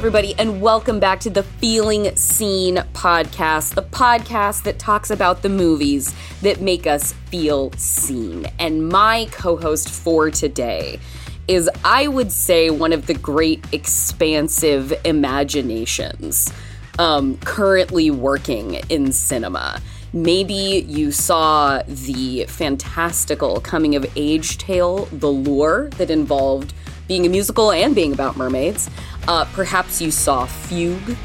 Everybody, and welcome back to the Feeling Seen podcast, the podcast that talks about the movies that make us feel seen. And my co host for today is, I would say, one of the great expansive imaginations um, currently working in cinema. Maybe you saw the fantastical coming of age tale, The Lure, that involved being a musical and being about mermaids. Uh, perhaps you saw Fugue,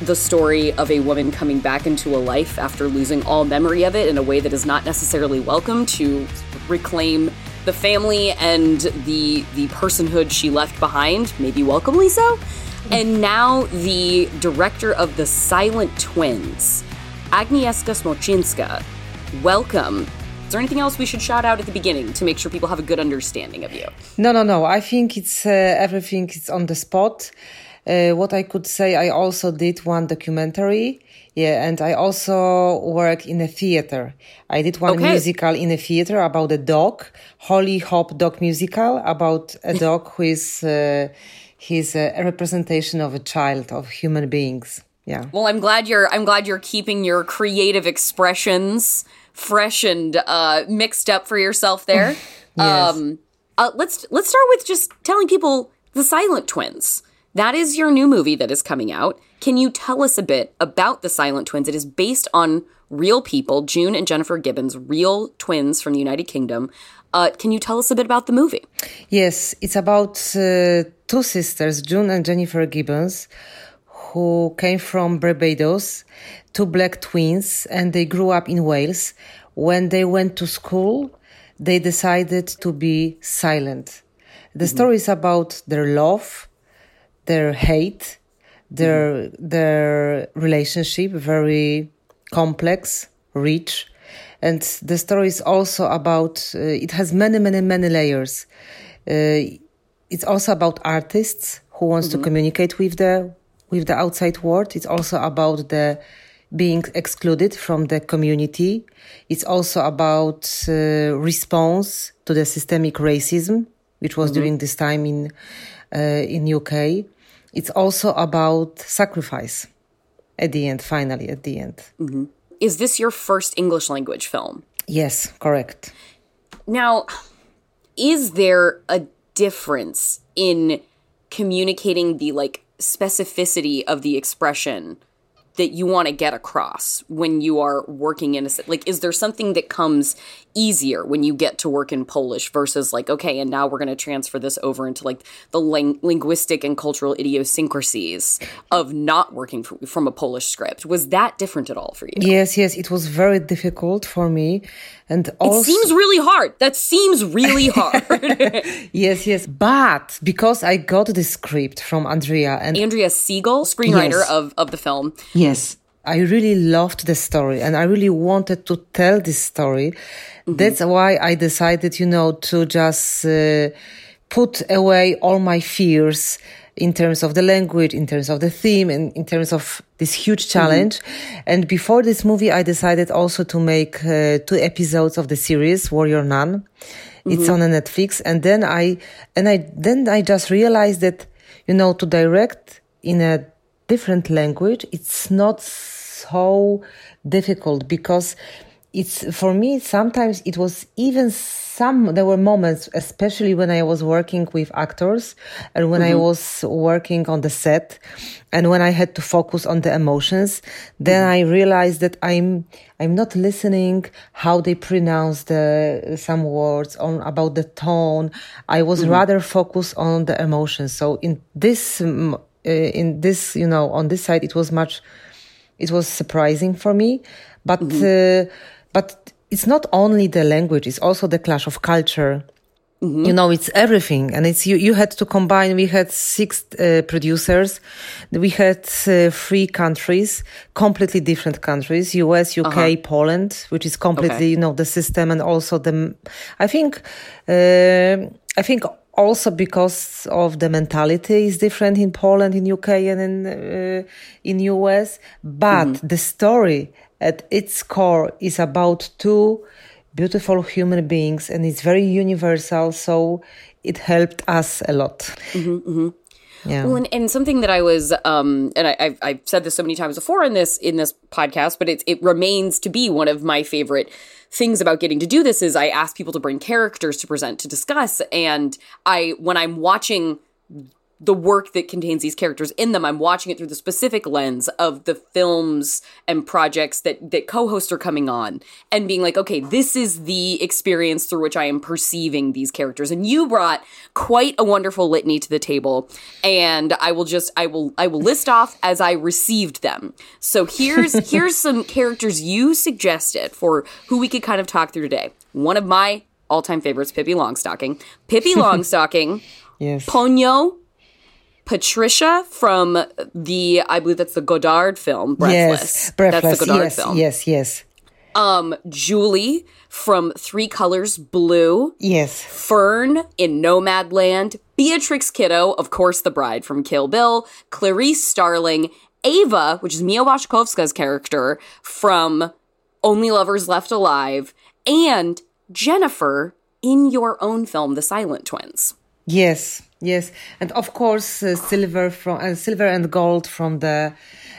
the story of a woman coming back into a life after losing all memory of it in a way that is not necessarily welcome to reclaim the family and the the personhood she left behind, maybe welcomely so. And now the director of The Silent Twins, Agnieszka Smoczynska. Welcome. Is there anything else we should shout out at the beginning to make sure people have a good understanding of you? No, no, no. I think it's uh, everything is on the spot. Uh, what I could say, I also did one documentary. Yeah, and I also work in a theater. I did one Okay. musical in a theater about a dog, Holly Hop Dog musical about a dog who is uh, he's a representation of a child of human beings. Yeah. Well, I'm glad you're I'm glad you're keeping your creative expressions fresh and uh, mixed up for yourself there. Yes. Um, uh, let's let's start with just telling people the Silent Twins. That is your new movie that is coming out. Can you tell us a bit about the Silent Twins? It is based on real people, June and Jennifer Gibbons, real twins from the United Kingdom. Uh, can you tell us a bit about the movie? Yes, it's about uh, two sisters, June and Jennifer Gibbons, who came from Barbados, two black twins, and they grew up in Wales. When they went to school, they decided to be silent. The story is about their love, their hate, their their relationship, very complex, rich, and the story is also about. Uh, it has many, many, many layers. Uh, it's also about artists who wants to communicate with the with the outside world. It's also about the being excluded from the community. It's also about uh, response to the systemic racism, which was during this time in uh, in UK. It's also about sacrifice. At the end, finally, at the end. Is this your first English language film? Yes, correct. Now, is there a difference in communicating the like specificity of the expression that you want to get across when you are working in a like is there something that comes easier when you get to work in Polish versus like okay and now we're going to transfer this over into like the ling- linguistic and cultural idiosyncrasies of not working f- from a Polish script was that different at all for you Yes, yes, it was very difficult for me, and also it seems really hard that seems really hard yes, yes. But because I got the script from Andrea, and Andrea Siegel, screenwriter Yes. of, of the film. Yes. I really loved the story, and I really wanted to tell this story. Mm-hmm. That's why I decided, you know, to just uh, put away all my fears in terms of the language, in terms of the theme, and in terms of this huge Mm-hmm. challenge. And before this movie, I decided also to make uh, two episodes of the series Warrior Nun. It's Mm-hmm. on a Netflix, and then I and I then I just realized that you know to direct in a different language, it's not so difficult because it's for me sometimes it was even some there were moments especially when i was working with actors and when i mm-hmm. was working on the set and when i had to focus on the emotions then mm-hmm. i realized that i'm i'm not listening how they pronounce the some words on about the tone. I was mm-hmm. rather focused on the emotions. So in this uh, in this you know on this side it was much it was surprising for me. But uh, but it's not only the language it's also the clash of culture. You know it's everything. And it's you you had to combine we had six uh, producers. We had uh, three countries completely different countries us uk poland which is completely Okay. you know the system and also the i think uh, i think also because of the mentality is different in Poland, in UK, and in uh, in US. But mm-hmm. the story at its core is about two beautiful human beings, and it's very universal. So it helped us a lot. Mm-hmm, mm-hmm. Yeah. Well, and, and something that I was, um, and I, I've, I've said this so many times before in this in this podcast, but it it remains to be one of my favorite things about getting to do this is I ask people to bring characters to present to discuss, and I when I'm watching the work that contains these characters in them. I'm watching it through the specific lens of the films and projects that that co-hosts are coming on and being like, okay, this is the experience through which I am perceiving these characters. And you brought quite a wonderful litany to the table, and I will just I will I will list off as I received them. So here's here's some characters you suggested for who we could kind of talk through today. One of my all-time favorites, Pippi Longstocking. Pippi Longstocking. Yes. Ponyo Patricia from the I believe that's the Godard film Breathless. Yes, Breathless. That's the Godard yes, film. yes, yes, Um Julie from Three Colors Blue, yes, Fern in Nomadland, Beatrix Kiddo, of course the bride from Kill Bill, Clarice Starling, Ava, which is Mia Wasikowska's character from Only Lovers Left Alive, and Jennifer in your own film The Silent Twins. yes, yes, and of course uh, silver from uh, silver and gold from the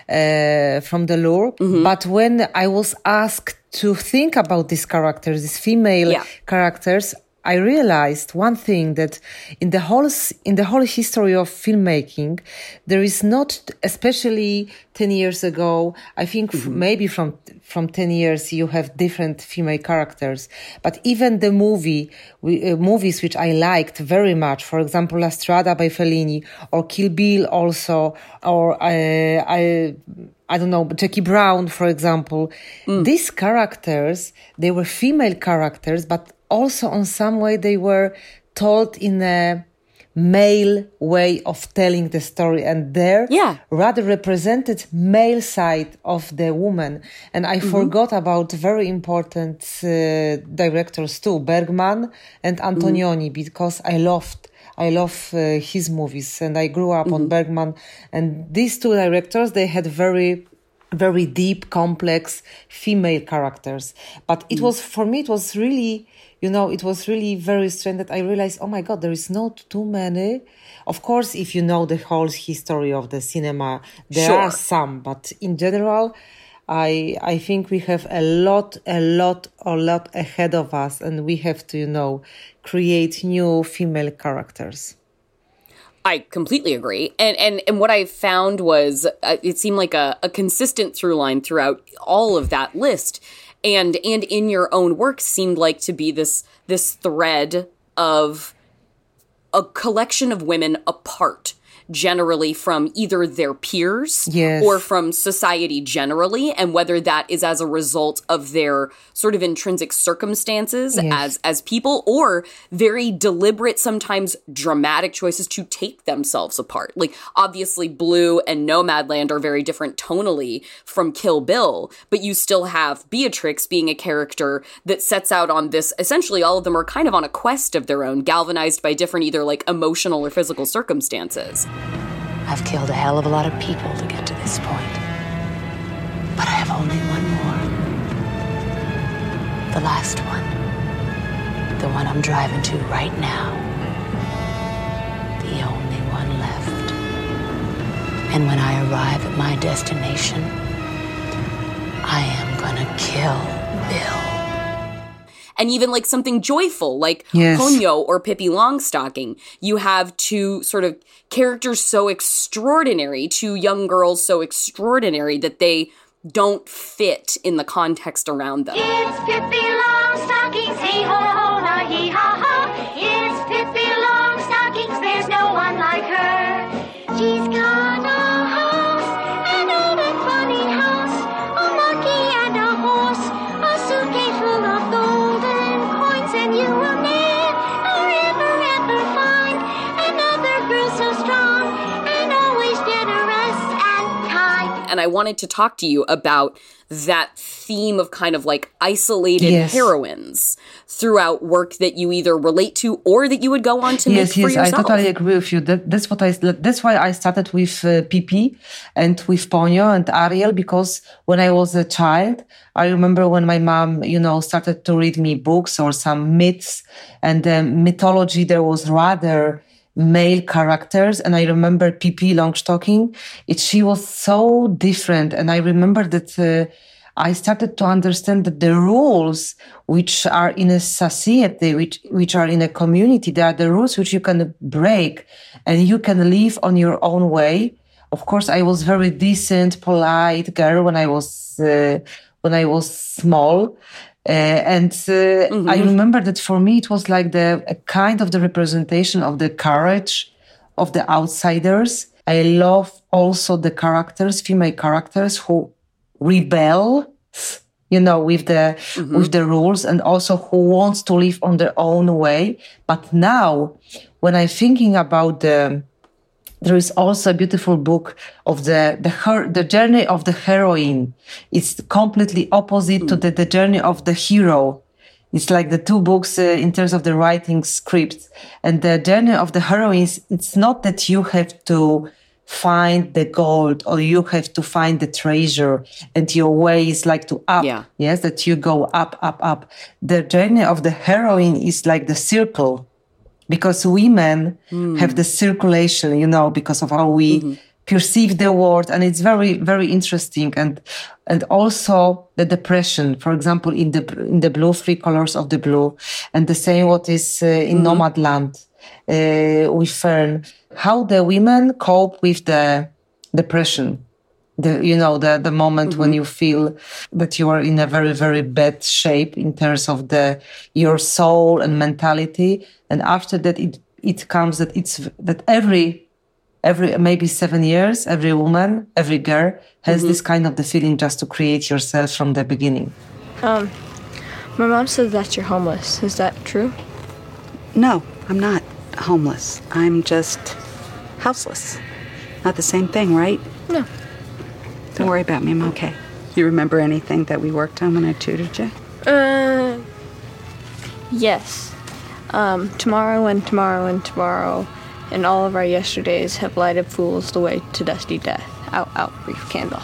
uh, from the lure. Mm-hmm. But when I was asked to think about these characters, these female Yeah. characters, I realized one thing that in the whole in the whole history of filmmaking, there is not, especially ten years ago. I think f- maybe from from ten years you have different female characters, but even the movie we, uh, movies which I liked very much, for example, La Strada by Fellini or Kill Bill also, or uh, I. I don't know, Jackie Brown, for example. These characters, they were female characters, but also on some way they were told in a male way of telling the story. And there Yeah. rather represented male side of the woman. And i forgot about very important uh, directors too bergman and antonioni because i loved I love uh, his movies. And I grew up on Bergman. And these two directors they had very very deep complex female characters. But it was for me it was really you know it was really very strange that I realized oh my god there is not too many of course if you know the whole history of the cinema there Sure. are some but in general I I think we have a lot, a lot, a lot ahead of us, and we have to, you know, create new female characters. I completely agree. And and and what I found was uh, it seemed like a, a consistent through line throughout all of that list. And and in your own work seemed like to be this this thread of a collection of women apart generally from either their peers Yes. or from society generally and whether that is as a result of their sort of intrinsic circumstances as as people or very deliberate sometimes dramatic choices to take themselves apart. Like obviously blue and nomadland are very different tonally from kill bill but you still have beatrix being a character that sets out on this essentially all of them are kind of on a quest of their own galvanized by different either like emotional or physical circumstances I've killed a hell of a lot of people to get to this point. But I have only one more. The last one. The one I'm driving to right now. The only one left. And when I arrive at my destination, I am gonna kill Bill. And even like something joyful like Yes. Ponyo or Pippi Longstocking. You have two sort of characters so extraordinary, two young girls so extraordinary that they don't fit in the context around them. It's Pippi Longstockings, hey ho I wanted to talk to you about that theme of kind of like isolated Yes. heroines throughout work that you either relate to or that you would go on to yes, make yes, I totally agree with you. That, that's what I. That's why I started with uh, Pippi and with Ponyo and Ariel because when I was a child, I remember when my mom, you know, started to read me books or some myths and um, mythology. There was rather male characters. And I remember Pippi Longstocking. It, she was so different. And I remember that, uh, I started to understand that the rules which are in a society, which, which are in a community, they are the rules which you can break and you can live on your own way. Of course, I was very decent, polite girl when I was, uh, when I was small. Uh, and uh, mm-hmm. I remember that for me, it was like the a kind of the representation of the courage of the outsiders. I love also the characters, female characters who rebel you know with the mm-hmm. with the rules and also who wants to live on their own way but now when i'm thinking about the there is also a beautiful book of the the her, the journey of the heroine. It's completely opposite mm. to the, the journey of the hero. It's like the two books uh, in terms of the writing script. And the journey of the heroines it's not that you have to find the gold or you have to find the treasure and your way is like to up. Yeah. yes that you go up up up. The journey of the heroine is like the circle because women mm. have the circulation you know because of how we mm-hmm. perceive the world and it's very very interesting and and also the depression for example in the in the blue three colors of the blue and the same what is uh, in mm-hmm. nomadland uh, with Fern, how the women cope with the depression. The, you know, the, the moment mm-hmm. when you feel that you are in a very, very bad shape in terms of the, your soul and mentality. And after that, it, it comes that it's, that every, every, maybe seven years, every woman, every girl has mm-hmm. this kind of the feeling just to create yourself from the beginning. Um, my mom says that you're homeless. Is that true? No, I'm not homeless. I'm just houseless. Not the same thing, right? No. Don't worry about me. I'm okay. You remember anything that we worked on when I tutored you? Uh, yes. Um, tomorrow and tomorrow and tomorrow, and all of our yesterdays have lighted fools the way to dusty death. Out, out, brief candle.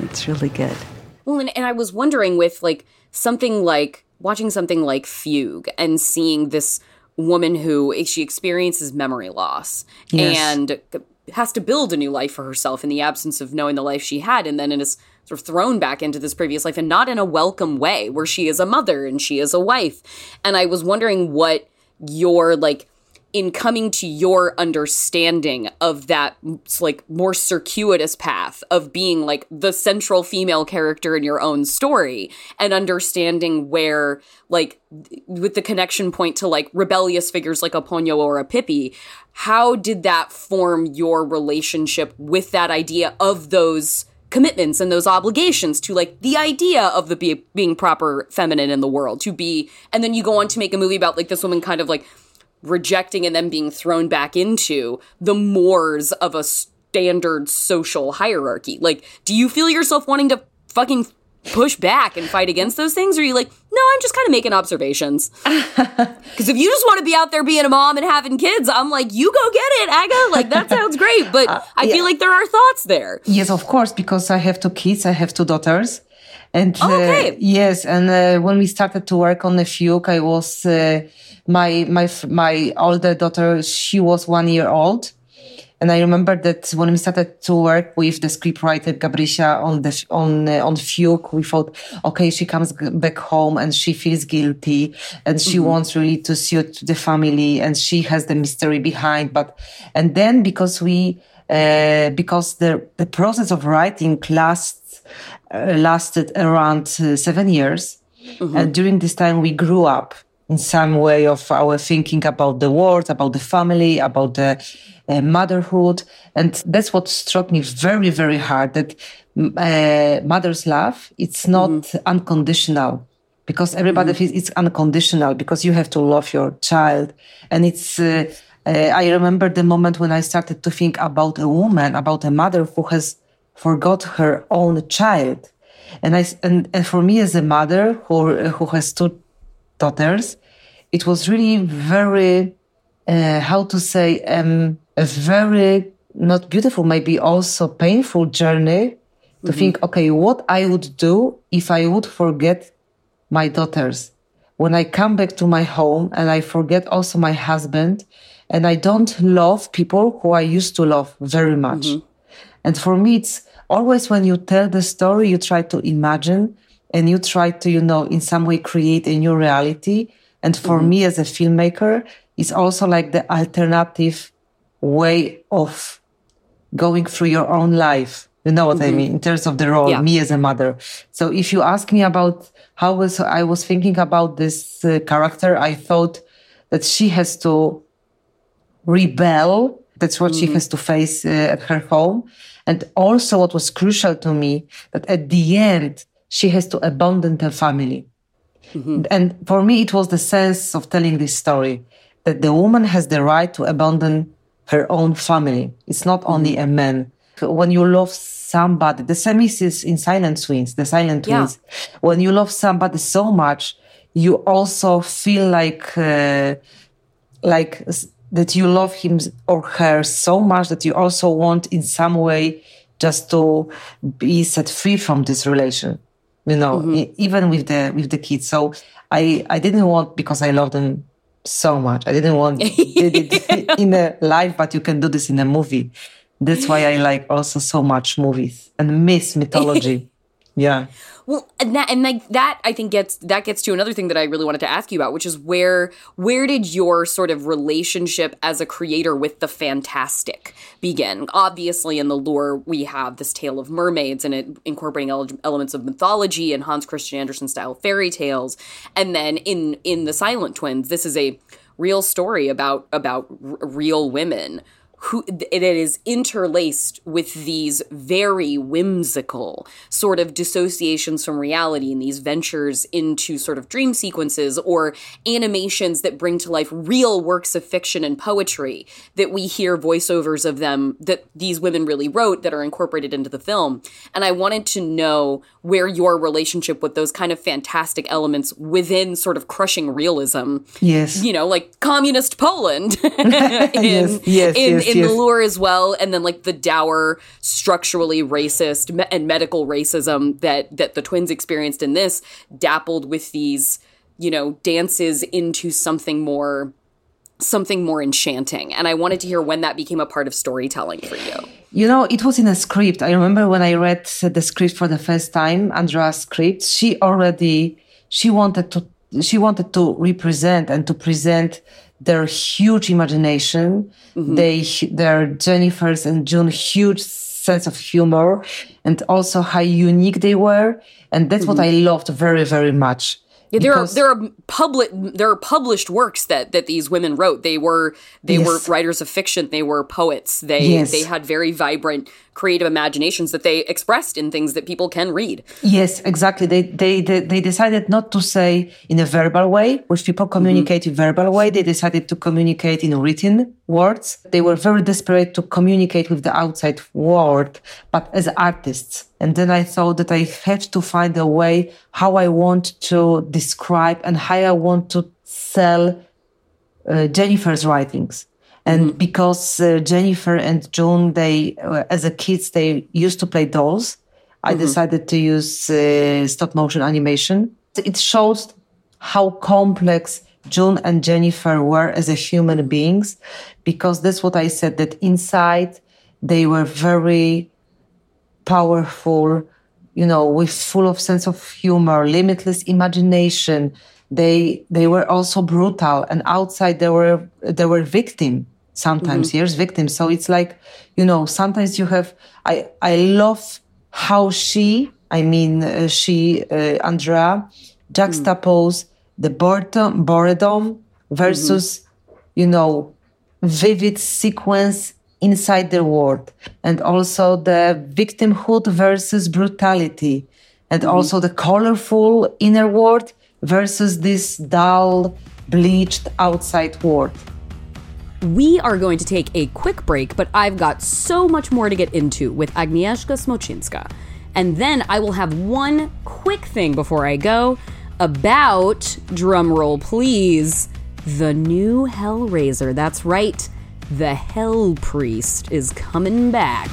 It's really good. Well, and, and I was wondering with like something like watching something like Fugue and seeing this woman who she experiences memory loss yes. and has to build a new life for herself in the absence of knowing the life she had and then it is sort of thrown back into this previous life and not in a welcome way where she is a mother and she is a wife. And i was wondering what your like in coming to your understanding of that like more circuitous path of being like the central female character in your own story and understanding where like with the connection point to like rebellious figures like a Ponyo or a Pippi how did that form your relationship with that idea of those commitments and those obligations to like the idea of the be- being proper feminine in the world to be and then you go on to make a movie about like this woman kind of like rejecting and then being thrown back into the mores of a standard social hierarchy. Like, do you feel yourself wanting to fucking push back and fight against those things? Or are you like, no, I'm just kind of making observations? Because if you just want to be out there being a mom and having kids, I'm like, you go get it, Aga. Like, that sounds great. But uh, I yeah. feel like there are thoughts there. Yes, of course, because I have two kids, I have two daughters. And oh, okay. uh, yes, and uh, when we started to work on the Fugue, I was uh, my my my older daughter. She was one year old, and I remember that when we started to work with the scriptwriter Gabrysia on the on uh, on Fugue, we thought, okay, she comes back home and she feels guilty, and she mm-hmm. wants really to suit the family, and she has the mystery behind. But and then because we uh, because the the process of writing lasts lasted around uh, seven years. Mm-hmm. And during this time, we grew up in some way of our thinking about the world, about the family, about the uh, motherhood. And that's what struck me very, very hard that uh, mother's love, it's not mm-hmm. unconditional because everybody mm-hmm. feels it's unconditional because you have to love your child. And it's, uh, uh, I remember the moment when I started to think about a woman, about a mother who has forgot her own child. And I, and, and for me as a mother who, who has two daughters, it was really very, uh, how to say, um, a very not beautiful, maybe also painful journey to mm-hmm. think, okay, what I would do if I would forget my daughters when I come back to my home and I forget also my husband and I don't love people who I used to love very much. And for me, it's always when you tell the story, you try to imagine and you try to, you know, in some way create a new reality. And for me as a filmmaker, it's also like the alternative way of going through your own life. You know what I mean? In terms of the role, Yeah. me as a mother. So if you ask me about how was I was thinking about this uh, character, I thought that she has to rebel. That's what she has to face uh, at her home. And also what was crucial to me that at the end, she has to abandon her family. And for me, it was the sense of telling this story that the woman has the right to abandon her own family. It's not only a man. When you love somebody, the same is in Silent Twins, the Silent Yeah. Twins. When you love somebody so much, you also feel like, uh, like that you love him or her so much that you also want in some way just to be set free from this relation you know mm-hmm. e- even with the with the kids. So i i didn't want because i love them so much i didn't want did it in a life but you can do this in a movie. That's why i like also so much movies and miss mythology yeah Well, and that and like that I think gets that gets to another thing that I really wanted to ask you about, which is where where did your sort of relationship as a creator with the fantastic begin? Obviously, in the Lure, we have this tale of mermaids and it incorporating ele- elements of mythology and Hans Christian Andersen style fairy tales, and then in in the Silent Twins, this is a real story about about r- real women who it is interlaced with these very whimsical sort of dissociations from reality and these ventures into sort of dream sequences or animations that bring to life real works of fiction and poetry that we hear voiceovers of them that these women really wrote that are incorporated into the film. And i wanted to know where your relationship with those kind of fantastic elements within sort of crushing realism yes. you know, like communist Poland in, Yes, yes, in, yes, in the Lure as well, and then like the dour, structurally racist me- and medical racism that that the twins experienced in this, dappled with these, you know, dances into something more, something more enchanting. And I wanted to hear when that became a part of storytelling for you. You know, it was in a script. I remember when I read the script for the first time, Andrea's script, she already, she wanted to, she wanted to represent and to present their huge imagination, mm-hmm. they, their Jennifer's and June huge sense of humor and also how unique they were. And that's what mm-hmm. I loved very, very much. Yeah, there Because- are there are public there are published works that that these women wrote. They were they were writers of fiction. They were poets. They Yes. they had very vibrant creative imaginations that they expressed in things that people can read. Yes, exactly. They, they they they decided not to say in a verbal way, which people communicate in verbal way. They decided to communicate in written words. They were very desperate to communicate with the outside world, but as artists. And then I thought that I have to find a way how I want to describe and how I want to sell uh, Jennifer's writings. And because uh, Jennifer and June, they, uh, as a kids, they used to play dolls. I decided to use uh, stop motion animation. It shows how complex June and Jennifer were as a human beings, because that's what I said, that inside they were very powerful, you know, with full of sense of humor, limitless imagination. They they were also brutal, and outside they were they were victim sometimes. Yes, victims. So it's like, you know, sometimes you have. I I love how she, I mean, uh, she uh, Andrea, juxtapose the boredom, boredom versus, you know, vivid sequence inside the world and also the victimhood versus brutality and also the colorful inner world versus this dull bleached outside world We are going to take a quick break, but I've got so much more to get into with Agnieszka Smoczynska. And then I will have one quick thing before I go about, drumroll please, the new Hellraiser. That's right, the Hell Priest is coming back.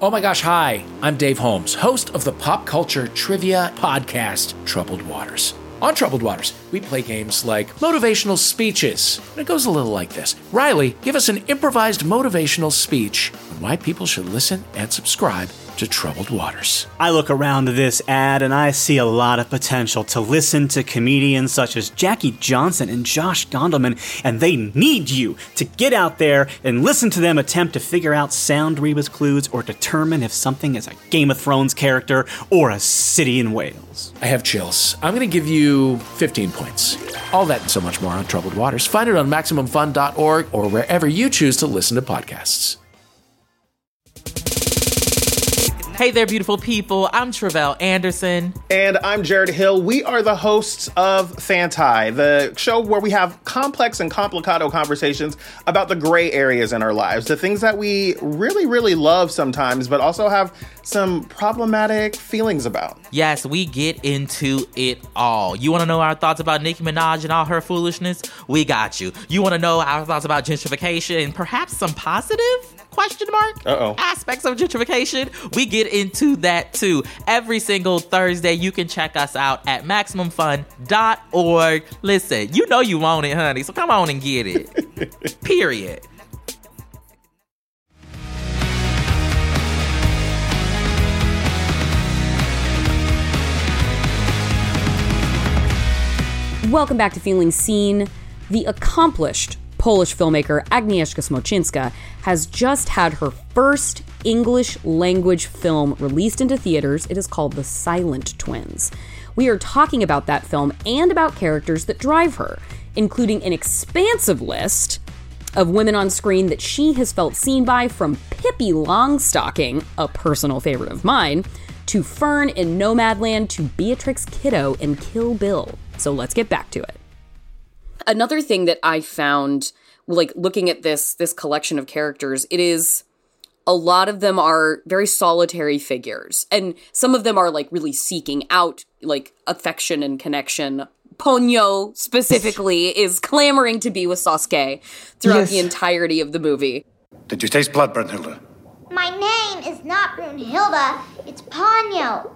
Oh my gosh, hi. I'm Dave Holmes, host of the pop culture trivia podcast, Troubled Waters. On Troubled Waters, we play games like motivational speeches. It goes a little like this Riley, give us an improvised motivational speech on why people should listen and subscribe to Troubled Waters. I look around this ad and I see a lot of potential to listen to comedians such as Jackie Johnson and Josh Gondelman, and they need you to get out there and listen to them attempt to figure out sound rebus clues or determine if something is a Game of Thrones character or a city in Wales. I have chills. I'm going to give you 15 points. All that and so much more on Troubled Waters. Find it on MaximumFun.org or wherever you choose to listen to podcasts. Hey there, beautiful people. I'm Tre'vell Anderson. And I'm Jarrett Hill. We are the hosts of Fanti, the show where we have complex and complicado conversations about the gray areas in our lives, the things that we really, really love sometimes, but also have some problematic feelings about. Yes, we get into it all. You want to know our thoughts about Nicki Minaj and all her foolishness? We got you. You want to know our thoughts about gentrification and perhaps some positive? Question mark? Uh-oh. aspects of gentrification? We get into that too. Every single thursday you can check us out at maximumfun.org listen you know you want it honey so come on and get it. Period. Welcome back to Feeling Seen. The accomplished Polish filmmaker Agnieszka Smoczynska has just had her first English language film released into theaters. It is called The Silent Twins. We are talking about that film and about characters that drive her, including an expansive list of women on screen that she has felt seen by from Pippi Longstocking, a personal favorite of mine, to Fern in Nomadland to Beatrix Kiddo in Kill Bill. So let's get back to it. Another thing that I found like looking at this this collection of characters, it is a lot of them are very solitary figures and some of them are like really seeking out like affection and connection Ponyo specifically is clamoring to be with Sosuke throughout Yes. the entirety of the movie. Did you taste blood, Brunhilde? My name is not Brunhilde, it's Ponyo.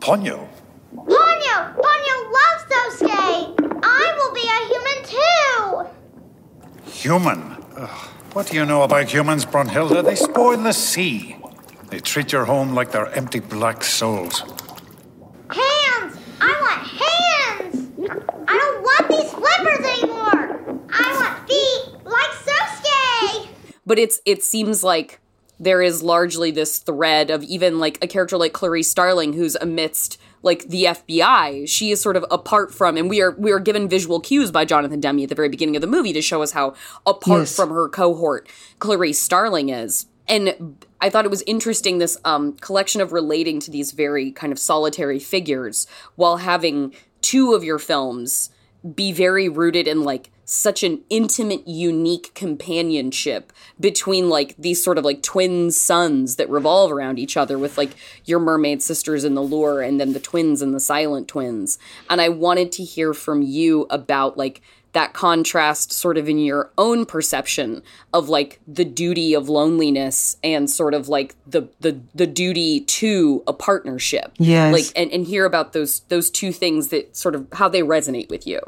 Ponyo? Ponyo! Ponyo loves Sosuke! I will be a human too! Human? Ugh. What do you know about humans, Brunhilde? They spoil the sea. They treat your home like they're empty black souls. Hands! I want hands! I don't want these flippers anymore! I want feet like Sosuke! but it's it seems like there is largely this thread of even like a character like Clarice Starling who's amidst like the FBI. She is sort of apart from and we are we are given visual cues by Jonathan Demme at the very beginning of the movie to show us how apart Yes. from her cohort Clarice Starling is. And I thought it was interesting this um, collection of relating to these very kind of solitary figures while having two of your films be very rooted in like such an intimate, unique companionship between like these sort of like twin suns that revolve around each other with like your mermaid sisters in the lure and then the twins and the silent twins. And I wanted to hear from you about like that contrast sort of in your own perception of like the duty of loneliness and sort of like the the the duty to a partnership Yes. like and, and hear about those those two things that sort of how they resonate with you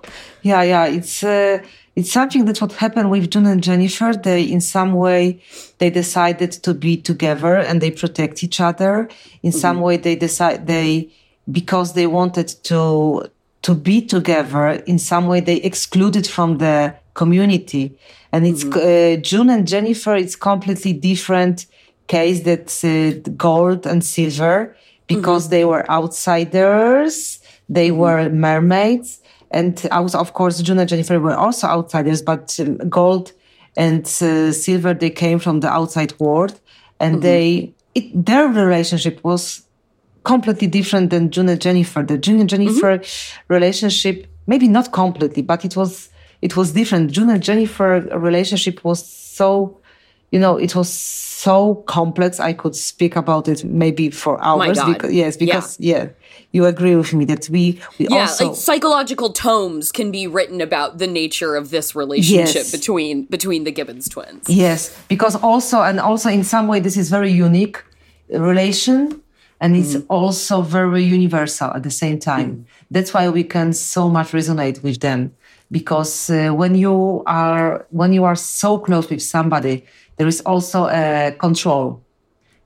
Yeah, yeah, it's uh, it's something that what happened with June and Jennifer. They, in some way, they decided to be together and they protect each other. In some way, they decide they because they wanted to to be together. In some way, they excluded from the community. And it's uh, June and Jennifer. It's completely different case that's uh, gold and silver because they were outsiders. They were mermaids. And I was, of course, June and Jennifer were also outsiders, but um, gold and uh, silver, they came from the outside world. And they, it, their relationship was completely different than June and Jennifer. The June and Jennifer mm-hmm. relationship, maybe not completely, but it was, it was different. June and Jennifer relationship was so, you know, it was so complex. I could speak about it maybe for hours. God. Because, yes, because, yeah. you agree with me that we we yeah, also like psychological tomes can be written about the nature of this relationship Yes. between between the Gibbons twins. Yes, because also and also in some way this is very unique relation and it's also very universal at the same time. That's why we can so much resonate with them. Because uh, when you are when you are so close with somebody there is also a control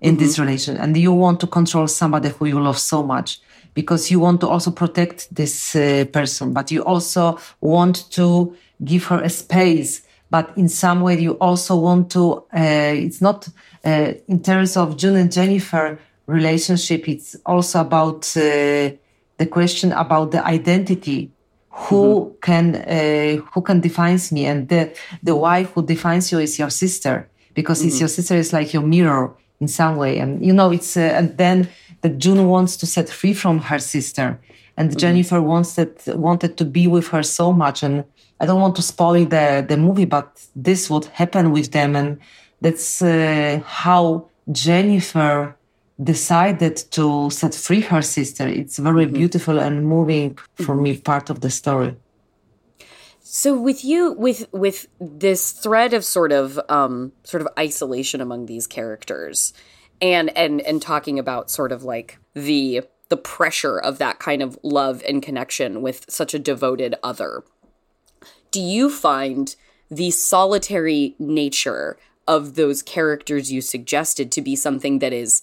in this relation. And you want to control somebody who you love so much. Because you want to also protect this uh, person. But you also want to give her a space. But in some way you also want to uh, it's not uh, in terms of june and jennifer relationship it's also about uh, the question about the identity. Who can uh, who can defines me? And the the wife who defines you is your sister because it's your sister is like your mirror in some way. And you know it's uh, and then that june wants to set free from her sister. And jennifer wants that wanted to be with her so much. And i don't want to spoil the the movie but this would happen with them. And that's uh, how jennifer decided to set free her sister. It's very beautiful and moving for me part of the story. So with you with with this thread of sort of um sort of isolation among these characters and and and talking about sort of like the the pressure of that kind of love and connection with such a devoted other. Do you find the solitary nature of those characters you suggested to be something that is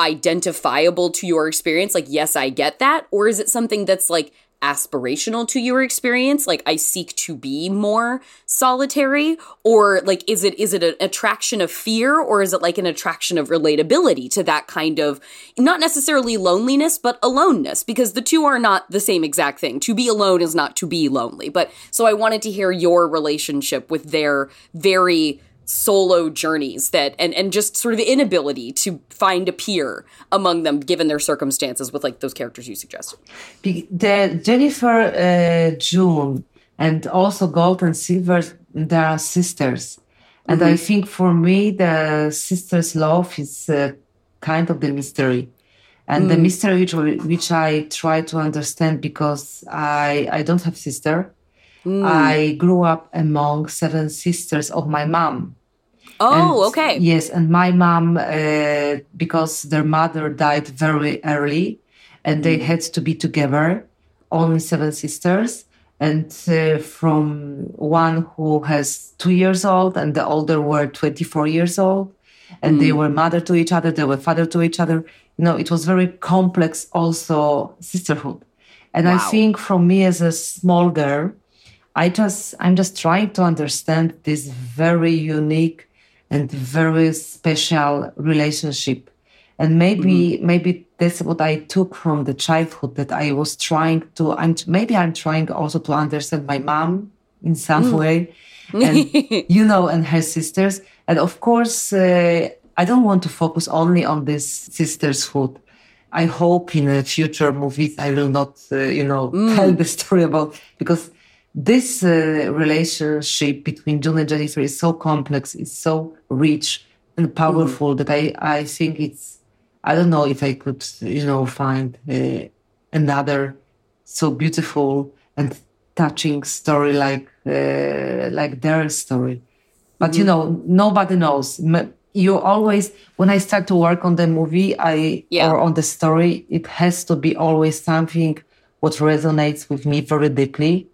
identifiable to your experience like yes i get that or is it something that's like aspirational to your experience? Like i seek to be more solitary? Or like is it is it an attraction of fear or is it like an attraction of relatability to that kind of not necessarily loneliness but aloneness? Because the two are not the same exact thing. To be alone is not to be lonely. But so i wanted to hear your relationship with their very solo journeys that and and just sort of the inability to find a peer among them given their circumstances with like those characters you suggested. The Jennifer uh, June and also Gold and Silver they are sisters. And I think for me the sisters love is uh, kind of the mystery. And the mystery which, which I try to understand because I I don't have sister I grew up among seven sisters of my mom. Oh and- okay. Yes, and my mom, uh, because their mother died very early, and they had to be together, only seven sisters, and uh, from one who has two years old, and the older were twenty-four years old, and they were mother to each other, they were father to each other. You know, it was very complex, also sisterhood, and I think from me as a small girl. I just I'm just trying to understand this very unique and very special relationship. And maybe maybe that's what I took from the childhood that I was trying to I'm maybe I'm trying also to understand my mom in some way and you know and her sisters and of course uh, I don't want to focus only on this sistershood. I hope in a future movies I will not, uh, you know, tell the story about because this uh, relationship between June and Jennifer is so complex, it's so rich and powerful that I, I think it's, I don't know if I could, you know, find uh, another so beautiful and touching story like, uh, like their story. But you know, nobody knows. You always, when I start to work on the movie, I Yeah. or on the story, it has to be always something what resonates with me very deeply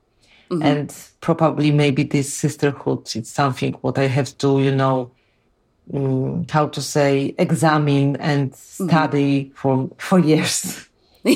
and probably maybe this sisterhood is something what i have to you know mm, how to say examine and study for for years.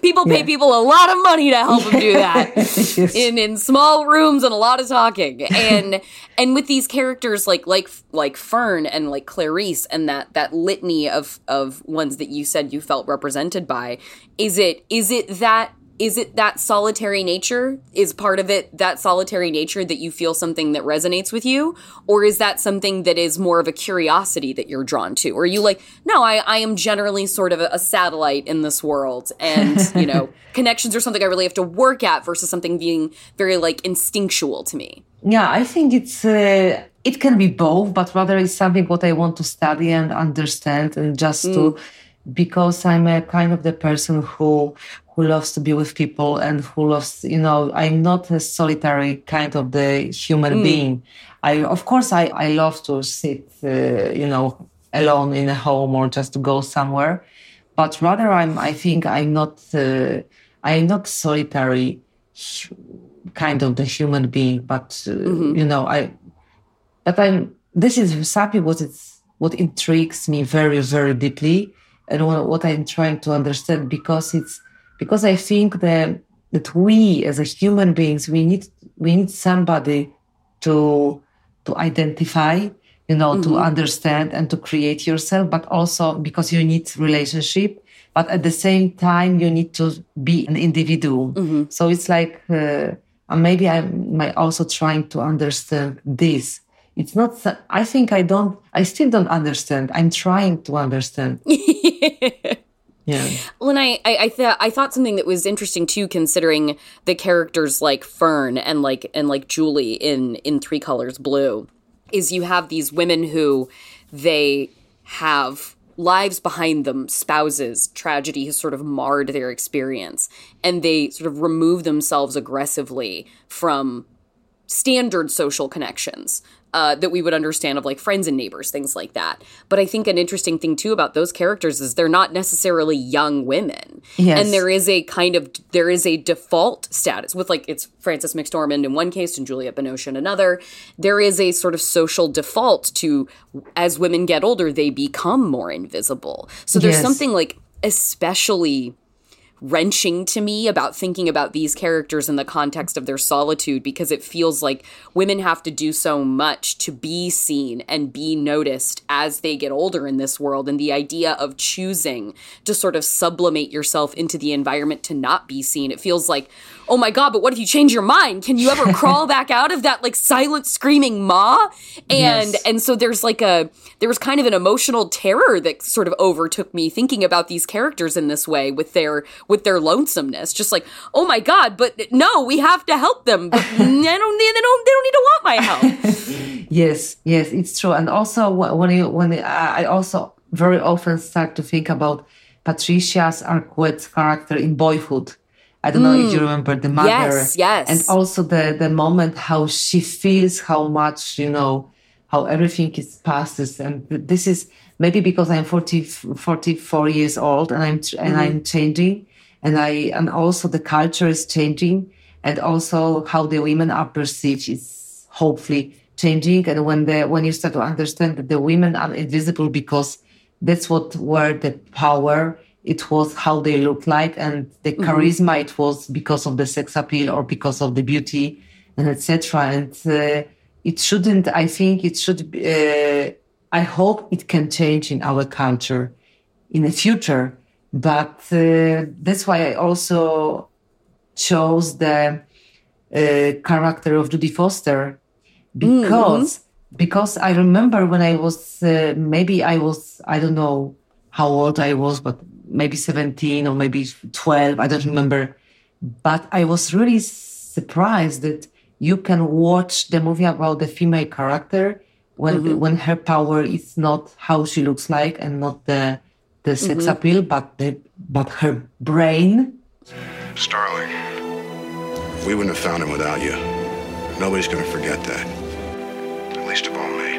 People pay Yeah. people a lot of money to help them do that. Yes. in in small rooms and a lot of talking. And and with these characters like like like fern and like clarice and that that litany of of ones that you said you felt represented by is it is it that is it that solitary nature? Is part of it that solitary nature that you feel something that resonates with you? Or is that something that is more of a curiosity that you're drawn to? Or are you like no i, I am generally sort of a, a satellite in this world and you know connections are something i really have to work at versus something being very like instinctual to me. Yeah i think it's uh, it can be both but rather it's something what i want to study and understand and just to because I'm a kind of the person who who loves to be with people and who loves, you know, I'm not a solitary kind of the human being. I, of course, I, I love to sit, uh, you know, alone in a home or just to go somewhere, but rather I'm, I think I'm not, uh, I'm not solitary kind of the human being, but, uh, you know, I, but I'm, this is something what it's, what intrigues me very, very deeply and what, what I'm trying to understand because it's, because I think that, that we as a human beings, we need, we need somebody to, to identify, you know, to understand and to create yourself, but also because you need relationship. But at the same time, you need to be an individual. So it's like, uh, maybe I'm also trying to understand this. It's not, I think I don't, I still don't understand. I'm trying to understand. yeah. Well, and I, I, I thought I thought something that was interesting too, considering the characters like Fern and like and like Julie in in Three Colors Blue, is you have these women who they have lives behind them, spouses, tragedy has sort of marred their experience, and they sort of remove themselves aggressively from standard social connections uh, that we would understand of like friends and neighbors, things like that. But I think an interesting thing too about those characters is they're not necessarily young women, Yes. and there is a kind of there is a default status with like it's Frances McDormand in one case and Juliette Binoche in another. There is a sort of social default to as women get older they become more invisible. So there's Yes. something like especially wrenching to me about thinking about these characters in the context of their solitude because it feels like women have to do so much to be seen and be noticed as they get older in this world. And the idea of choosing to sort of sublimate yourself into the environment to not be seen, it feels like, oh my God, but what if you change your mind? Can you ever crawl back out of that like silent screaming ma? And Yes. and so there's like a there was kind of an emotional terror that sort of overtook me thinking about these characters in this way with their with their lonesomeness just like oh my god but no we have to help them but I don't they don't they don't need to want my help Yes, yes, it's true. And also when you when I I also very often start to think about Patricia's Arquette's character in Boyhood. I don't know if you mm. remember the mother. Yes, yes. And also the the moment how she feels how much you know how everything is passes. And this is maybe because I'm 40, 44 years old and I'm and I'm mm-hmm. changing. And I and also the culture is changing. And also how the women are perceived is hopefully changing. And when the when you start to understand that the women are invisible because that's what were the power it was how they look like and the charisma it was because of the sex appeal or because of the beauty and etc and uh, it shouldn't i think it should be, uh, i hope it can change in our culture in the future. But uh, that's why i also chose the uh, character of Jodie Foster because because I remember when I was uh, maybe I was I don't know how old I was, but maybe seventeen or maybe twelve. I don't remember, but I was really surprised that you can watch the movie about the female character when mm-hmm. when her power is not how she looks like and not the the sex mm-hmm. appeal, but the but her brain. Starling, we wouldn't have found him without you. Nobody's gonna forget that. At least of all me.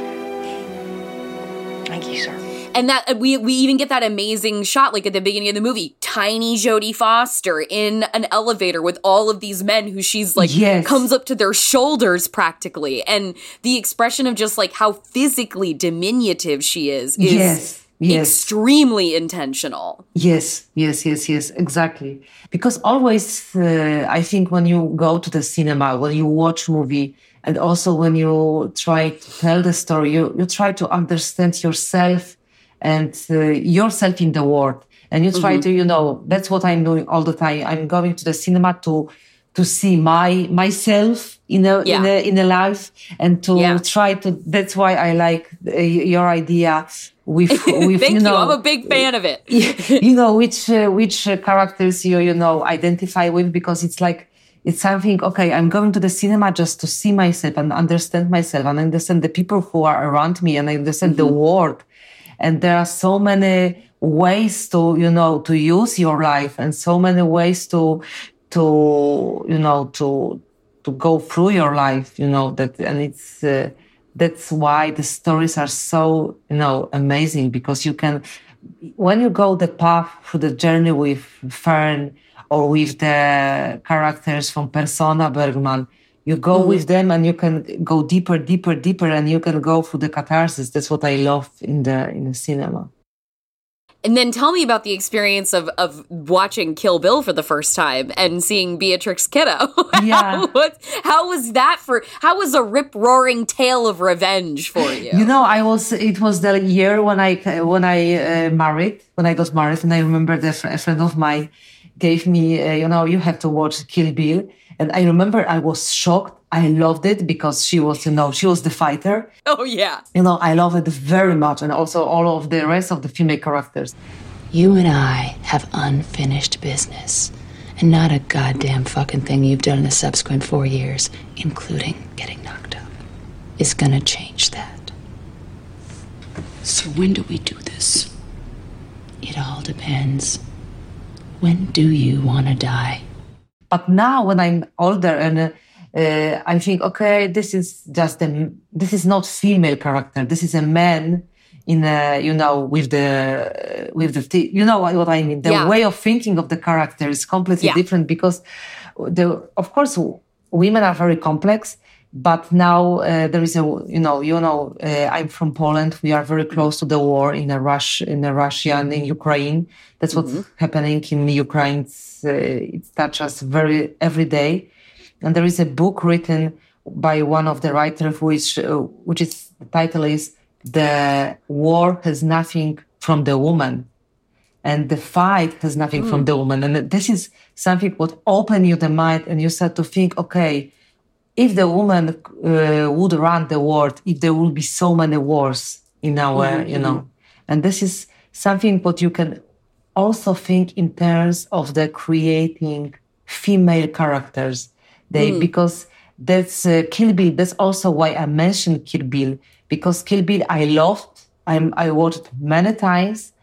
Thank you, sir. And that we we even get that amazing shot like at the beginning of the movie. Tiny jodie foster in an elevator with all of these men who she's like Yes. comes up to their shoulders practically. And the expression of just like how physically diminutive she is is Yes, yes. extremely intentional. Yes, yes, yes, yes, exactly. Because always, uh, I think when you go to the cinema, when you watch movie, and also when you try to tell the story, you, you try to understand yourself and uh, yourself in the world. And you try to, you know, that's what I'm doing all the time. I'm going to the cinema to to see my myself in a in Yeah. a in a life and to Yeah. try to. That's why I like uh, your idea with with thank you know i'm a big fan of it you know which uh, which uh, characters you you know identify with because it's like it's something okay i'm going to the cinema just to see myself and understand myself and understand the people who are around me and I understand the world and there are so many ways to you know to use your life and so many ways to to you know to to go through your life you know that and it's uh, that's why the stories are so you know amazing because you can when you go the path through the journey with fern or with the characters from persona bergman you go Mm-hmm. with them and you can go deeper deeper deeper and you can go through the catharsis that's what i love in the in the cinema And then tell me about the experience of of watching Kill Bill for the first time and seeing Beatrix Kiddo. Yeah. how, what, how was that for? How was a rip roaring tale of revenge for you? You know, I was. It was the year when I when I uh, married. When I got married, and I remember that a friend of mine gave me. Uh, you know, you have to watch Kill Bill, and I remember I was shocked. I loved it because she was, you know, she was the fighter. oh yeah. You know, I love it very much, and also all of the rest of the female characters. You and I have unfinished business. And not a goddamn fucking thing you've done in the subsequent four years, including getting knocked up, is gonna change that. So when do we do this? It all depends. When do you wanna die? But now, when I'm older and uh, I think, okay, this is just a, this is not female character. This is a man in a, you know, with the, with the, you know what, what I mean? The Yeah. way of thinking of the character is completely Yeah. different because the, of course, women are very complex. But now uh, there is a, you know, you know, uh, I'm from Poland. We are very close to the war in a Rush, in a Russia and in Ukraine. That's what's happening in Ukraine. It's, uh, it touches us very every day. And there is a book written by one of the writers, which, uh, which is the title is "The War Has Nothing from the Woman." and the fight has nothing from the woman. And this is something what open you the mind and you start to think, okay, if the woman uh, would run the world, if there will be so many wars in our, you know, and this is something what you can also think in terms of the creating female characters. They because that's uh, Kill Bill. That's also why I mentioned Kill Bill because Kill Bill I loved. I'm I watched many times.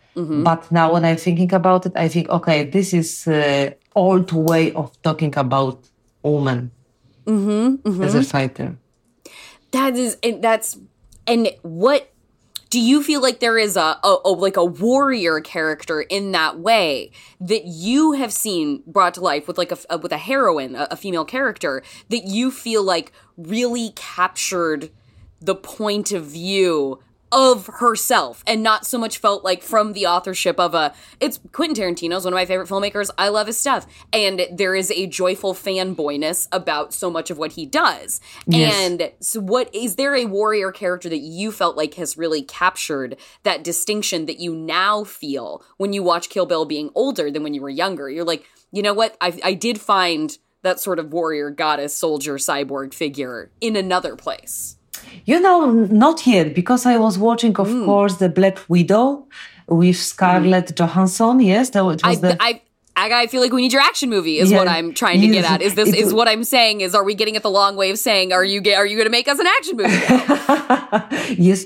But now when I'm thinking about it, I think, okay, this is uh, old way of talking about woman as a fighter. That is, and that's, and what do you feel like there is a, a, a like a warrior character in that way that you have seen brought to life with like a, a- with a heroine, a, a female character that you feel like really captured the point of view of herself and not so much felt like from the authorship of a it's Quentin Tarantino's one of my favorite filmmakers. I love his stuff. And there is a joyful fanboyness about so much of what he does. Yes. And so what is there a warrior character that you felt like has really captured that distinction that you now feel when you watch Kill Bill being older than when you were younger? You're like, you know what? I I did find that sort of warrior goddess soldier cyborg figure in another place. You know, not yet, because I was watching, of mm. course, the Black Widow with Scarlett mm-hmm. Johansson. Yes, that was I, the. I, I, I feel like we need your action movie. Is Yeah. what I'm trying to get at. Is this is what I'm saying? Is are we getting at the long way of saying are you get are you going to make us an action movie? yes,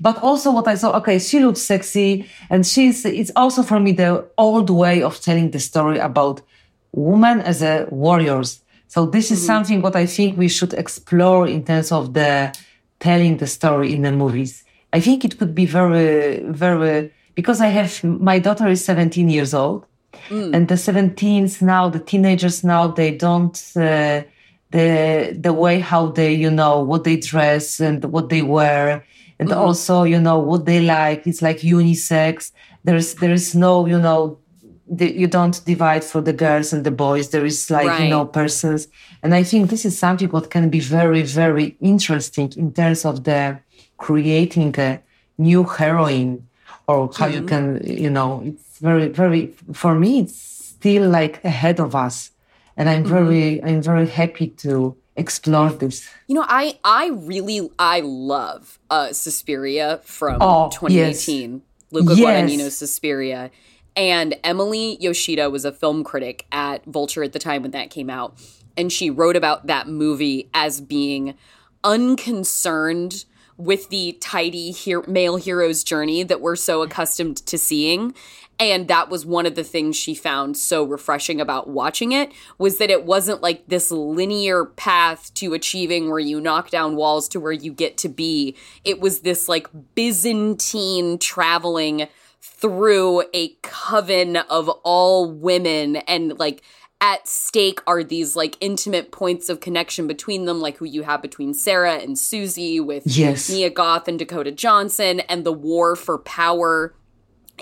but also what I saw. Okay, she looks sexy, and she's. It's also for me the old way of telling the story about women as a warriors. So this is mm-hmm. something what I think we should explore in terms of the telling the story in the movies. I think it could be very, very because I have my daughter is 17 years old, and the 17s now, the teenagers now, they don't. Uh, the the way how they you know what they dress and what they wear. And also you know what they like. It's like unisex. There's there is no you know the, you don't divide for the girls and the boys. There is like you know persons. And i think this is something what can be very very interesting in terms of the creating a new heroine or how you can you know it's very very for me it's still like ahead of us. And i'm very i'm very happy to explore this. You know, I I really I love uh Suspiria from Oh, 2018. Luca Yes. Guadagnino's Suspiria. And Emily Yoshida was a film critic at Vulture at the time when that came out. And she wrote about that movie as being unconcerned with the tidy male hero's journey that we're so accustomed to seeing and that was one of the things she found so refreshing about watching it was that it wasn't like this linear path to achieving where you knock down walls to where you get to be it was this like byzantine traveling through a coven of all women and like at stake are these like intimate points of connection between them, like who you have between Sarah and Susie with Yes. Mia Goth and Dakota Johnson, and the war for power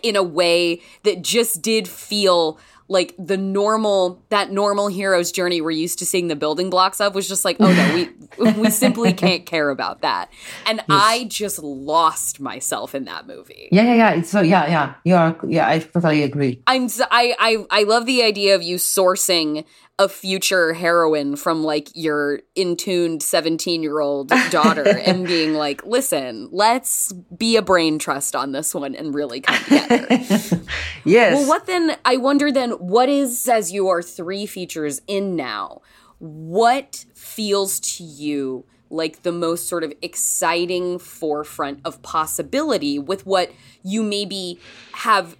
in a way that just did feel like the normal that normal hero's journey we're used to seeing the building blocks of was just like oh no we we simply can't care about that and i just lost myself in that movie Yeah, yeah, yeah. It's so yeah, yeah. You are yeah. I totally agree. I'm i i, I love the idea of you sourcing a future heroine from like your intuned 17 year old daughter and being like, listen, let's be a brain trust on this one and really come together. Yes. well, what then? I wonder then, what is, as you are three features in now, what feels to you like the most sort of exciting forefront of possibility with what you maybe have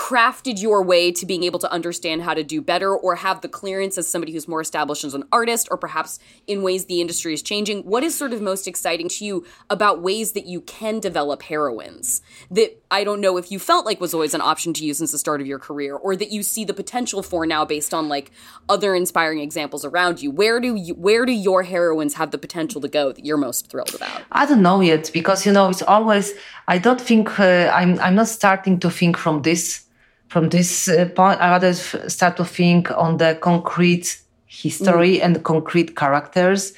crafted your way to being able to understand how to do better or have the clearance as somebody who's more established as an artist or perhaps in ways the industry is changing what is sort of most exciting to you about ways that you can develop heroines that i don't know if you felt like was always an option to you since the start of your career or that you see the potential for now based on like other inspiring examples around you where do you where do your heroines have the potential to go that you're most thrilled about I don't know yet because you know it's always. I don't think uh, I'm. I'm not starting to think from this from this uh, point. I rather start to think on the concrete history and concrete characters.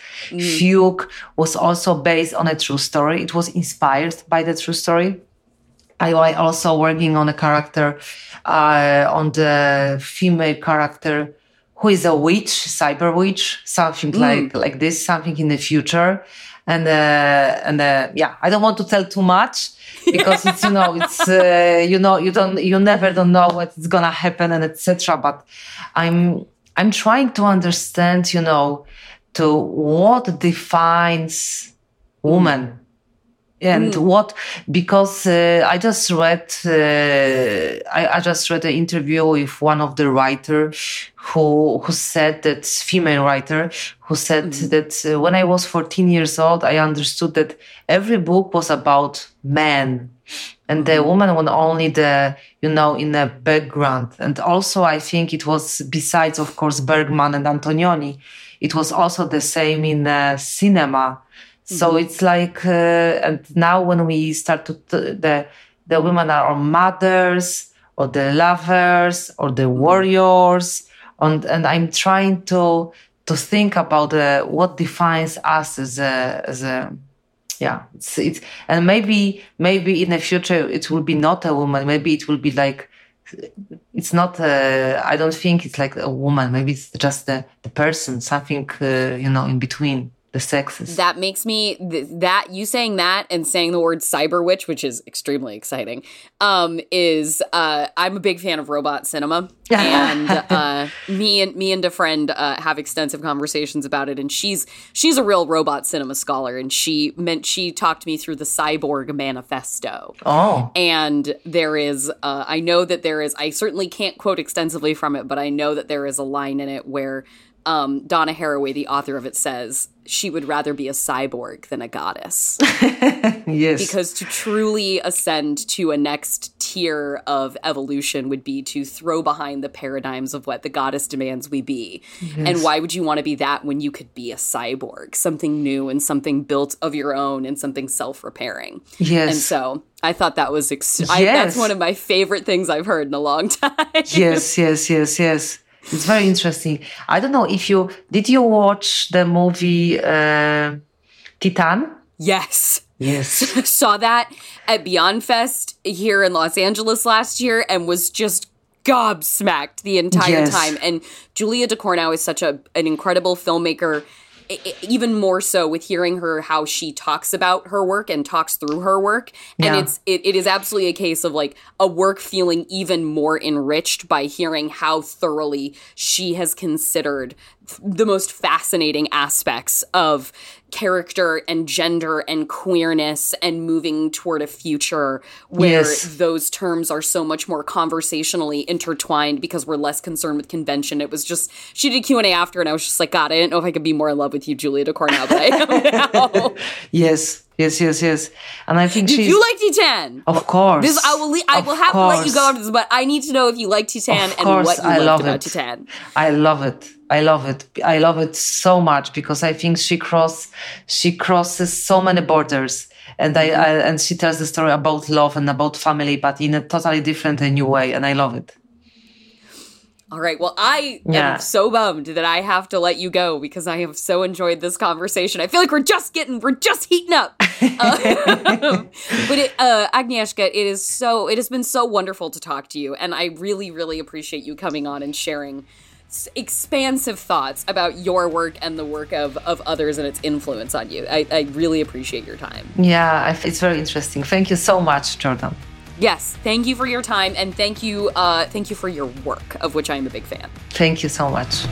Fugue was also based on a true story. It was inspired by the true story. I was also working on a character, uh, on the female character who is a witch, cyber witch, something like like this, something in the future. And uh, and uh, yeah, I don't want to tell too much because it's you know it's uh, you know you don't you never don't know what's gonna happen and etc. But I'm I'm trying to understand you know to what defines woman and what because uh, i just read uh, I, I just read an interview with one of the writer who who said that female writer who said that uh, when i was 14 years old i understood that every book was about men and the woman was only the you know in the background. And also i think it was besides of course bergman and antonioni it was also the same in cinema so it's like, uh, and now when we start to, t- the, the women are our mothers or the lovers or the warriors. And, and I'm trying to, to think about uh, what defines us as a, as a, yeah, it's, it's, and maybe, maybe in the future it will be not a woman. Maybe it will be like, it's not i don't think it's like a woman maybe it's just the, the person something uh, you know in between the sexes that makes me th- that you saying that and saying the word cyber witch which is extremely exciting um is uh i'm a big fan of robot cinema. And uh me and me and a friend uh have extensive conversations about it. And she's she's a real robot cinema scholar. And she meant she talked me through the cyborg manifesto. Oh. And there is uh, i know that there is i certainly can't quote extensively from it but i know that there is a line in it where um, donna haraway the author of it says she would rather be a cyborg than a goddess. Yes. Because to truly ascend to a next tier of evolution would be to throw behind the paradigms of what the goddess demands we be. And why would you want to be that when you could be a cyborg something new and something built of your own and something self-repairing? Yes. and so i thought that was ex- I, Yes. that's one of my favorite things i've heard in a long time. Yes yes yes yes it's very interesting i don't know if you did you watch the movie uh, Titane yes yes saw that at Beyond Fest here in Los Angeles last year and was just gobsmacked the entire Yes. time. And Julia Ducournau is such a an incredible filmmaker. Even more so with hearing her how she talks about her work and talks through her work, and Yeah. it's it, it is absolutely a case of like a work feeling even more enriched by hearing how thoroughly she has considered the most fascinating aspects of character and gender and queerness and moving toward a future where Yes. those terms are so much more conversationally intertwined because we're less concerned with convention. It was just she did Q and A after, and I was just like, God, I didn't know if I could be more in love with you, Julia Ducournau, but I am now. Yes, yes, yes, yes. And I think Did she's you like Titane? Of course. This I will. Le- I Of will have to let you go course. after this, but I need to know if you like Titane Of and course, what you I liked love about it. Titane. I love it. I love it. I love it so much because I think she cross she crosses so many borders. And I, mm-hmm. I and she tells the story about love and about family, but in a totally different and new way, and I love it. All right. Well, I Yeah. am so bummed that I have to let you go because I have so enjoyed this conversation. I feel like we're just getting, we're just heating up. Uh, but it, uh, Agnieszka, it is so, it has been so wonderful to talk to you, and I really, really appreciate you coming on and sharing s- expansive thoughts about your work and the work of of others and its influence on you. I, I really appreciate your time. Yeah, it's very interesting. Thank you so much, Jordan. Yes, thank you for your time, and thank you, uh, thank you for your work, of which I am a big fan. Thank you so much.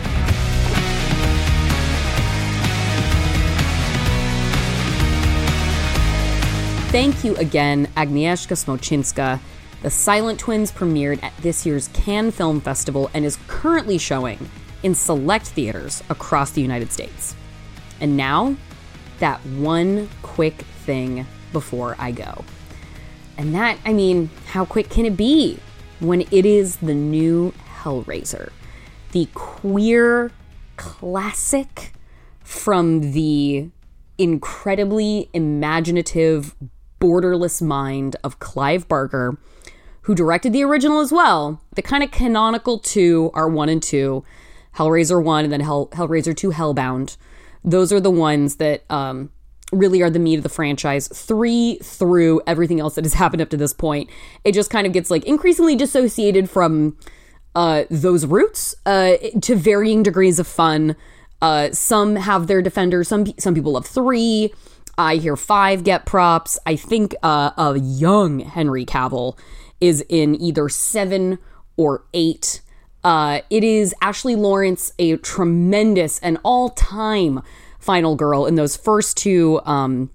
Thank you again, Agnieszka Smoczyńska. The Silent Twins premiered at this year's Cannes Film Festival and is currently showing in select theaters across the United States. And now, that one quick thing before I go. And that, I mean, how quick can it be when it is the new Hellraiser? The queer classic from the incredibly imaginative, borderless mind of Clive Barker, who directed the original as well. The kind of canonical two are one and two Hellraiser 1 and then Hell, Hellraiser 2 Hellbound. Those are the ones that um, really are the meat of the franchise. Three through everything else that has happened up to this point, it just kind of gets like increasingly dissociated from uh, those roots uh, to varying degrees of fun. Uh, some have their defenders. Some some people love three. I hear five get props. I think uh, a young Henry Cavill is in either seven or eight. Uh, it is Ashley Lawrence, a tremendous and all-time final girl in those first two. Um,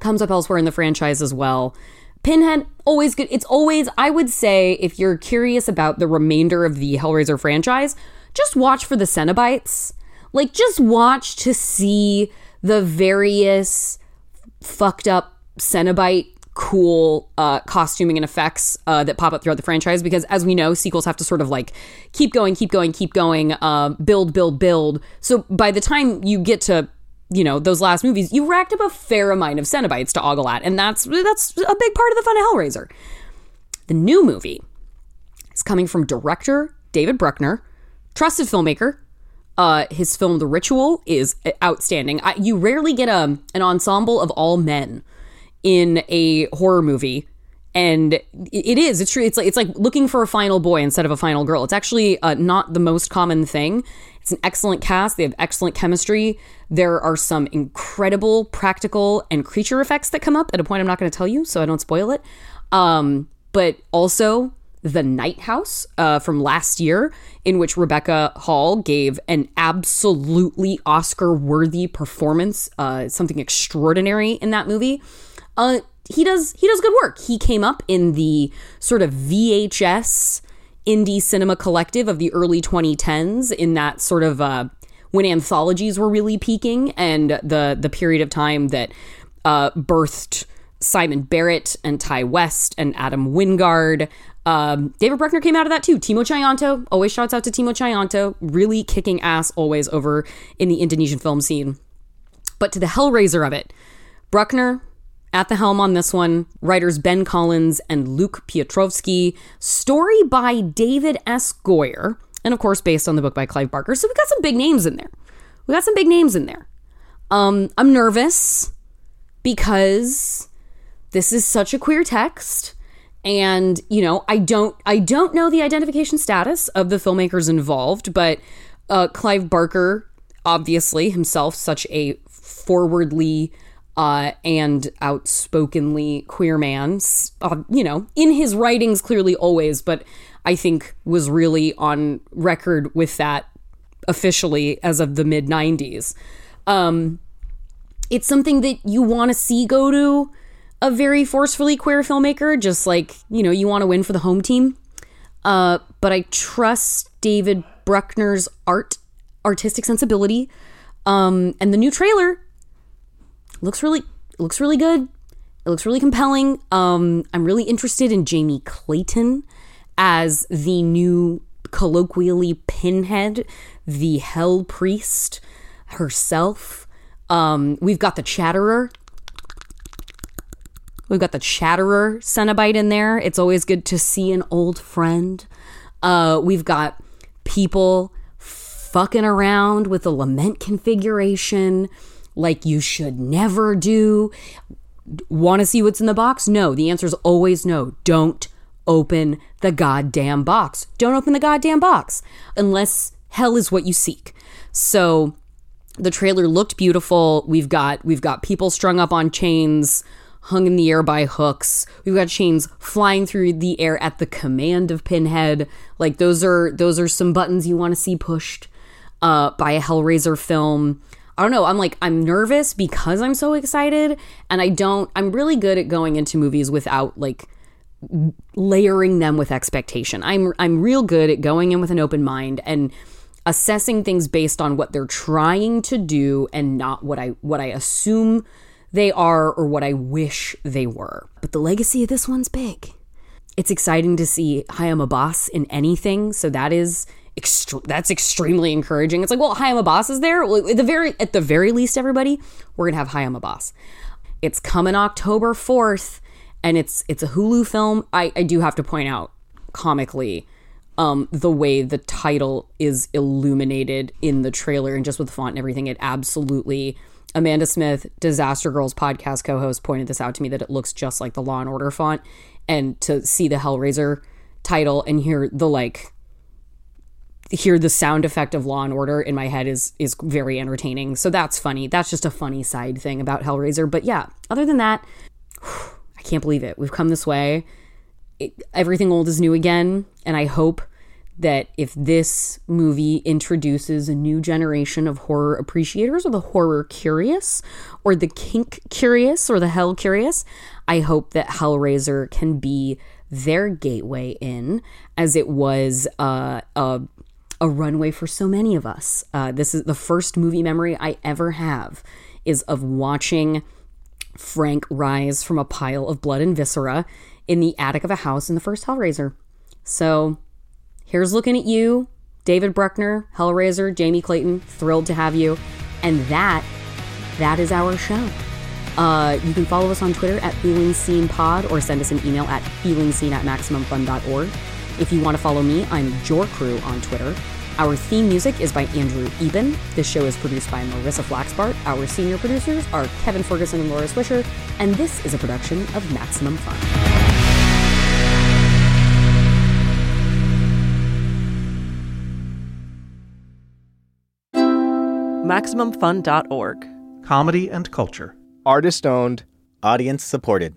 comes up elsewhere in the franchise as well. Pinhead, always good. It's always, I would say, if you're curious about the remainder of the Hellraiser franchise, just watch for the Cenobites. Like, just watch to see the various fucked up Cenobite cool uh, costuming and effects uh, that pop up throughout the franchise because as we know sequels have to sort of like keep going keep going keep going uh, build build build so by the time you get to you know those last movies you racked up a fair amount of cenobites to ogle at and that's that's a big part of the fun of hellraiser the new movie is coming from director david bruckner trusted filmmaker uh, his film The Ritual is outstanding. I, you rarely get a an ensemble of all men in a horror movie, and it- it is. It's true. It's like it's like looking for a final boy instead of a final girl. It's actually uh, not the most common thing. It's an excellent cast. They have excellent chemistry. There are some incredible practical and creature effects that come up at a point I'm not going to tell you, so I don't spoil it. Um, but also the Night House uh, from last year, in which Rebecca Hall gave an absolutely Oscar-worthy performance, uh, something extraordinary in that movie. Uh, he does he does good work. He came up in the sort of VHS indie cinema collective of the early 2010s in that sort of uh, when anthologies were really peaking and the the period of time that uh, birthed Simon Barrett and Ti West and Adam Wingard. Um, David Bruckner came out of that too. Timo Tjahjanto, always shouts out to Timo Tjahjanto, really kicking ass always over in the Indonesian film scene. But to the Hellraiser of it, Bruckner at the helm on this one, writers Ben Collins and Luke Piotrowski, story by David S. Goyer, and of course based on the book by Clive Barker. So we got some big names in there. We got some big names in there. Um, I'm nervous because this is such a queer text and you know i don't i don't know the identification status of the filmmakers involved but uh, clive barker obviously himself such a forwardly uh, and outspokenly queer man uh, you know in his writings clearly always but i think was really on record with that officially as of the mid 90s. Um, it's something that you want to see go to a very forcefully queer filmmaker, just like, you know, you want to win for the home team. Uh, but I trust David Bruckner's art, artistic sensibility. Um, and the new trailer looks really looks really good. It looks really compelling. Um, I'm really interested in Jamie Clayton as the new colloquially pinhead, the hell priest herself. Um, we've got the chatterer. We've got the chatterer Cenobite in there. It's always good to see an old friend. Uh, we've got people fucking around with the lament configuration like you should never do. Want to see what's in the box? No. The answer is always no. Don't open the goddamn box. Don't open the goddamn box unless hell is what you seek. So the trailer looked beautiful. We've got we've got people strung up on chains, hung in the air by hooks. We've got chains flying through the air at the command of Pinhead. Like those are those are some buttons you want to see pushed uh, by a Hellraiser film. I don't know. I'm like, I'm nervous because I'm so excited. And I don't, I'm really good at going into movies without like layering them with expectation. I'm, I'm real good at going in with an open mind and assessing things based on what they're trying to do and not what I, what I assume they are or what I wish they were. But the legacy of this one's big. It's exciting to see Hiam Abbass in anything. So that is That's extremely encouraging. It's like, well, Hiam Abbass is there. Well, at the very at the very least, everybody, we're gonna have Hayam Boss. It's coming October fourth, and it's it's a Hulu film. I, I do have to point out comically um, the way the title is illuminated in the trailer and just with the font and everything. It absolutely. Amanda Smith, Disaster Girls podcast co-host, pointed this out to me that it looks just like the Law and Order font, and to see the Hellraiser title and hear the like hear the sound effect of Law and Order in my head is is very entertaining. So that's funny. That's just a funny side thing about Hellraiser. But yeah, other than that, I can't believe it. We've come this way. It, everything old is new again, and I hope that if this movie introduces a new generation of horror appreciators or the horror curious or the kink curious or the hell curious, I hope that Hellraiser can be their gateway in as it was uh, a a runway for so many of us. Uh, this is the first movie memory I ever have is of watching Frank rise from a pile of blood and viscera in the attic of a house in the first Hellraiser. So here's looking at you, David Bruckner, Hellraiser, Jamie Clayton, thrilled to have you. And that, that is our show. Uh, you can follow us on Twitter at Feeling Seen Pod or send us an email at feelingseen at maximumfun.org. If you want to follow me, I'm Your Crew on Twitter. Our theme music is by Andrew Eben. This show is produced by Marissa Flaxbart. Our senior producers are Kevin Ferguson and Laura Swisher, and this is a production of Maximum Fun. MaximumFun.org. Comedy and culture. Artist owned. Audience supported.